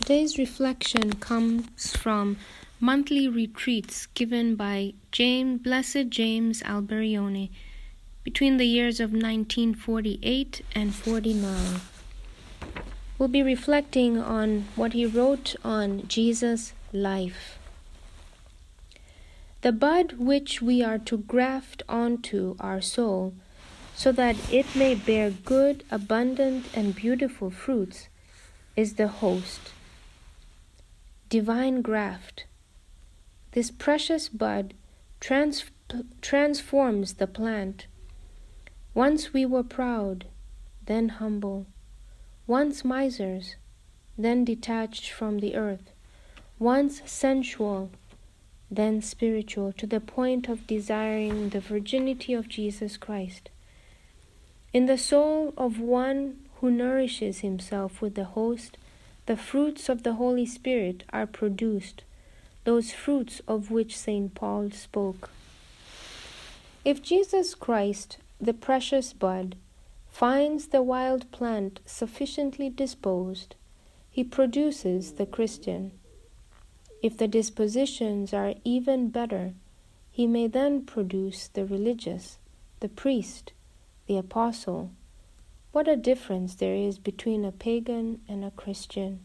Today's reflection comes from monthly retreats given by James, Blessed James Alberione between the years of 1948 and 49. We'll be reflecting on what he wrote on Jesus' life. The bud which we are to graft onto our soul so that it may bear good, abundant, and beautiful fruits is the host divine graft. This precious bud trans- transforms the plant. Once we were proud, then humble, once misers, then detached from the earth, once sensual, then spiritual, to the point of desiring the virginity of Jesus Christ. In the soul of one who nourishes himself with the host, the fruits of the Holy Spirit are produced, those fruits of which St. Paul spoke. If Jesus Christ, the precious bud, finds the wild plant sufficiently disposed, he produces the Christian. If the dispositions are even better, he may then produce the religious, the priest, the apostle, what a difference there is between a pagan and a Christian.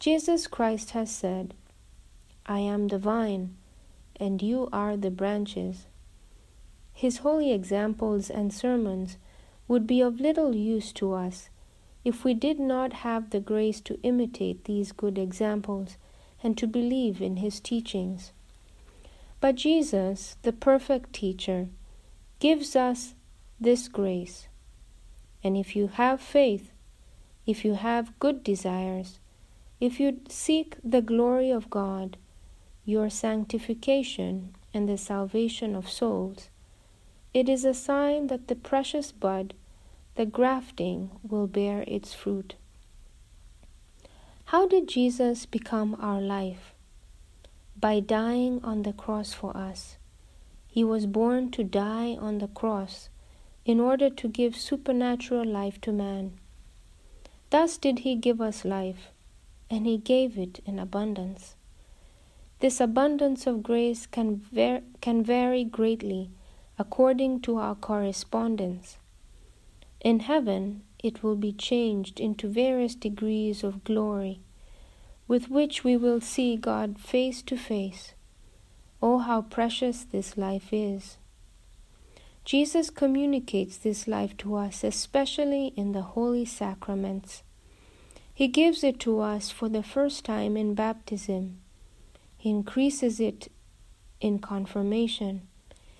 Jesus Christ has said, I am the vine, and you are the branches. His holy examples and sermons would be of little use to us if we did not have the grace to imitate these good examples and to believe in his teachings. But Jesus, the perfect teacher, gives us this grace and if you have faith, if you have good desires, if you seek the glory of God, your sanctification, and the salvation of souls, it is a sign that the precious bud, the grafting, will bear its fruit. How did Jesus become our life? By dying on the cross for us. He was born to die on the cross in order to give supernatural life to man. Thus did he give us life, and he gave it in abundance. This abundance of grace can, ver- can vary greatly according to our correspondence. In heaven, it will be changed into various degrees of glory, with which we will see God face to face. Oh, how precious this life is! Jesus communicates this life to us, especially in the holy sacraments. He gives it to us for the first time in baptism. He increases it in confirmation.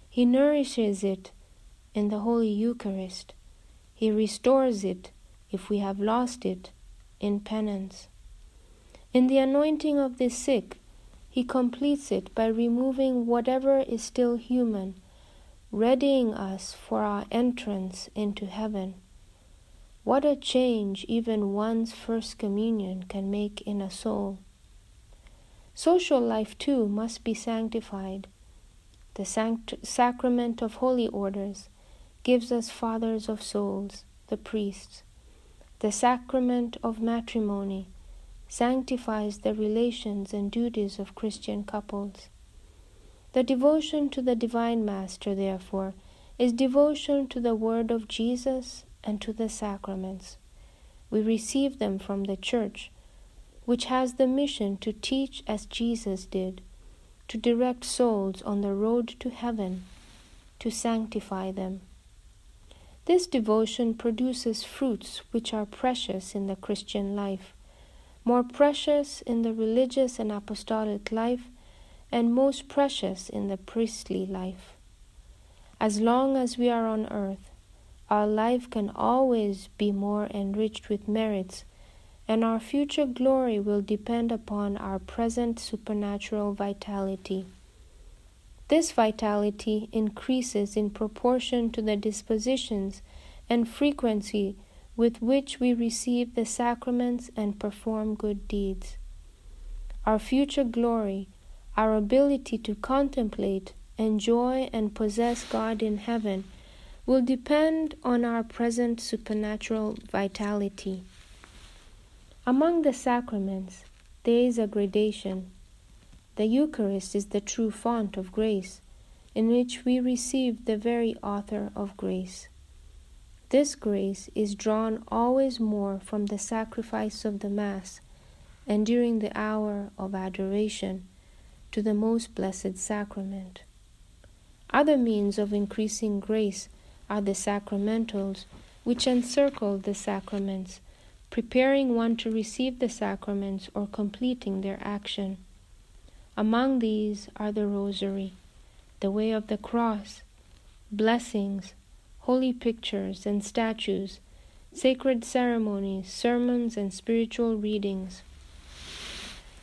He nourishes it in the Holy Eucharist. He restores it, if we have lost it, in penance. In the anointing of the sick, He completes it by removing whatever is still human readying us for our entrance into heaven. What a change even one's first communion can make in a soul. Social life, too, must be sanctified. The sanct- sacrament of holy orders gives us fathers of souls, the priests. The sacrament of matrimony sanctifies the relations and duties of Christian couples. The devotion to the Divine Master, therefore, is devotion to the Word of Jesus and to the sacraments. We receive them from the Church, which has the mission to teach as Jesus did, to direct souls on the road to heaven, to sanctify them. This devotion produces fruits which are precious in the Christian life, more precious in the religious and apostolic life and most precious in the priestly life. As long as we are on earth, our life can always be more enriched with merits, and our future glory will depend upon our present supernatural vitality. This vitality increases in proportion to the dispositions and frequency with which we receive the sacraments and perform good deeds. Our future glory our ability to contemplate, enjoy, and possess God in heaven will depend on our present supernatural vitality. Among the sacraments, there is a gradation. The Eucharist is the true font of grace, in which we receive the very author of grace. This grace is drawn always more from the sacrifice of the Mass and during the hour of adoration to the most blessed sacrament. Other means of increasing grace are the sacramentals, which encircle the sacraments, preparing one to receive the sacraments or completing their action. Among these are the Rosary, the Way of the Cross, blessings, holy pictures and statues, sacred ceremonies, sermons, and spiritual readings.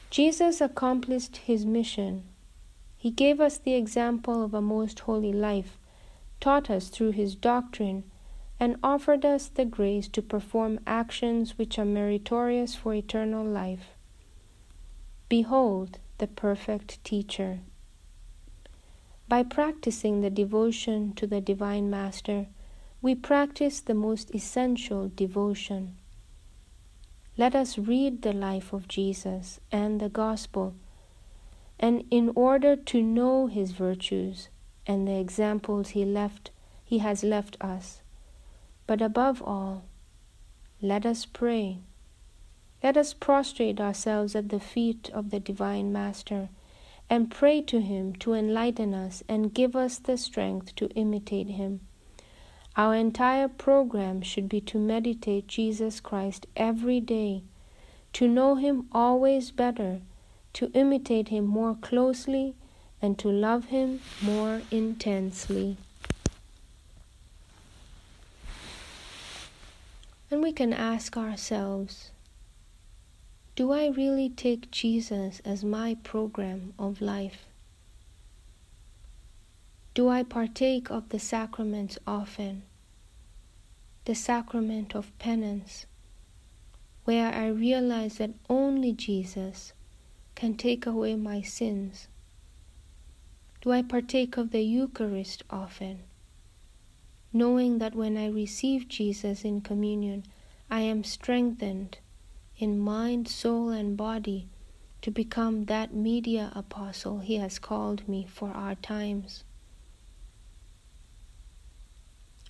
Jesus accomplished his mission. He gave us the example of a most holy life, taught us through his doctrine, and offered us the grace to perform actions which are meritorious for eternal life. Behold the perfect teacher. By practicing the devotion to the Divine Master, we practice the most essential devotion. Let us read the life of Jesus and the Gospel, and in order to know his virtues and the examples he left, he has left us. But above all, let us pray. Let us prostrate ourselves at the feet of the Divine Master and pray to him to enlighten us and give us the strength to imitate him. Our entire program should be to meditate Jesus Christ every day, to know Him always better, to imitate Him more closely, and to love Him more intensely. And we can ask ourselves Do I really take Jesus as my program of life? Do I partake of the sacraments often? The sacrament of penance, where I realize that only Jesus can take away my sins? Do I partake of the Eucharist often, knowing that when I receive Jesus in communion, I am strengthened in mind, soul, and body to become that media apostle He has called me for our times?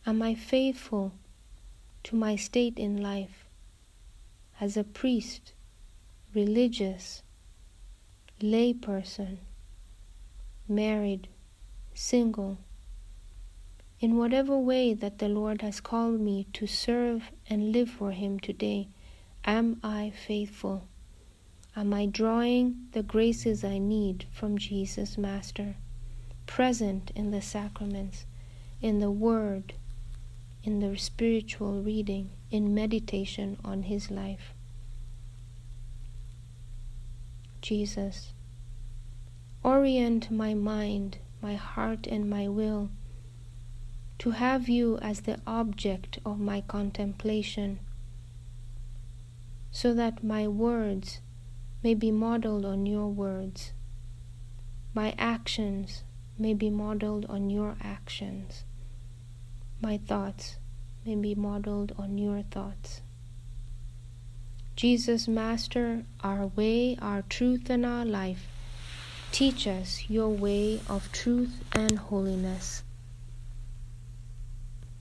Am I faithful to my state in life as a priest, religious, lay person, married, single, in whatever way that the Lord has called me to serve and live for Him today, am I faithful? Am I drawing the graces I need from Jesus Master, present in the sacraments, in the Word, in the spiritual reading, in meditation on His life. Jesus, orient my mind, my heart, and my will to have you as the object of my contemplation, so that my words may be modeled on your words, my actions may be modeled on your actions my thoughts may be modeled on your thoughts. Jesus, Master, our way, our truth, and our life, teach us your way of truth and holiness.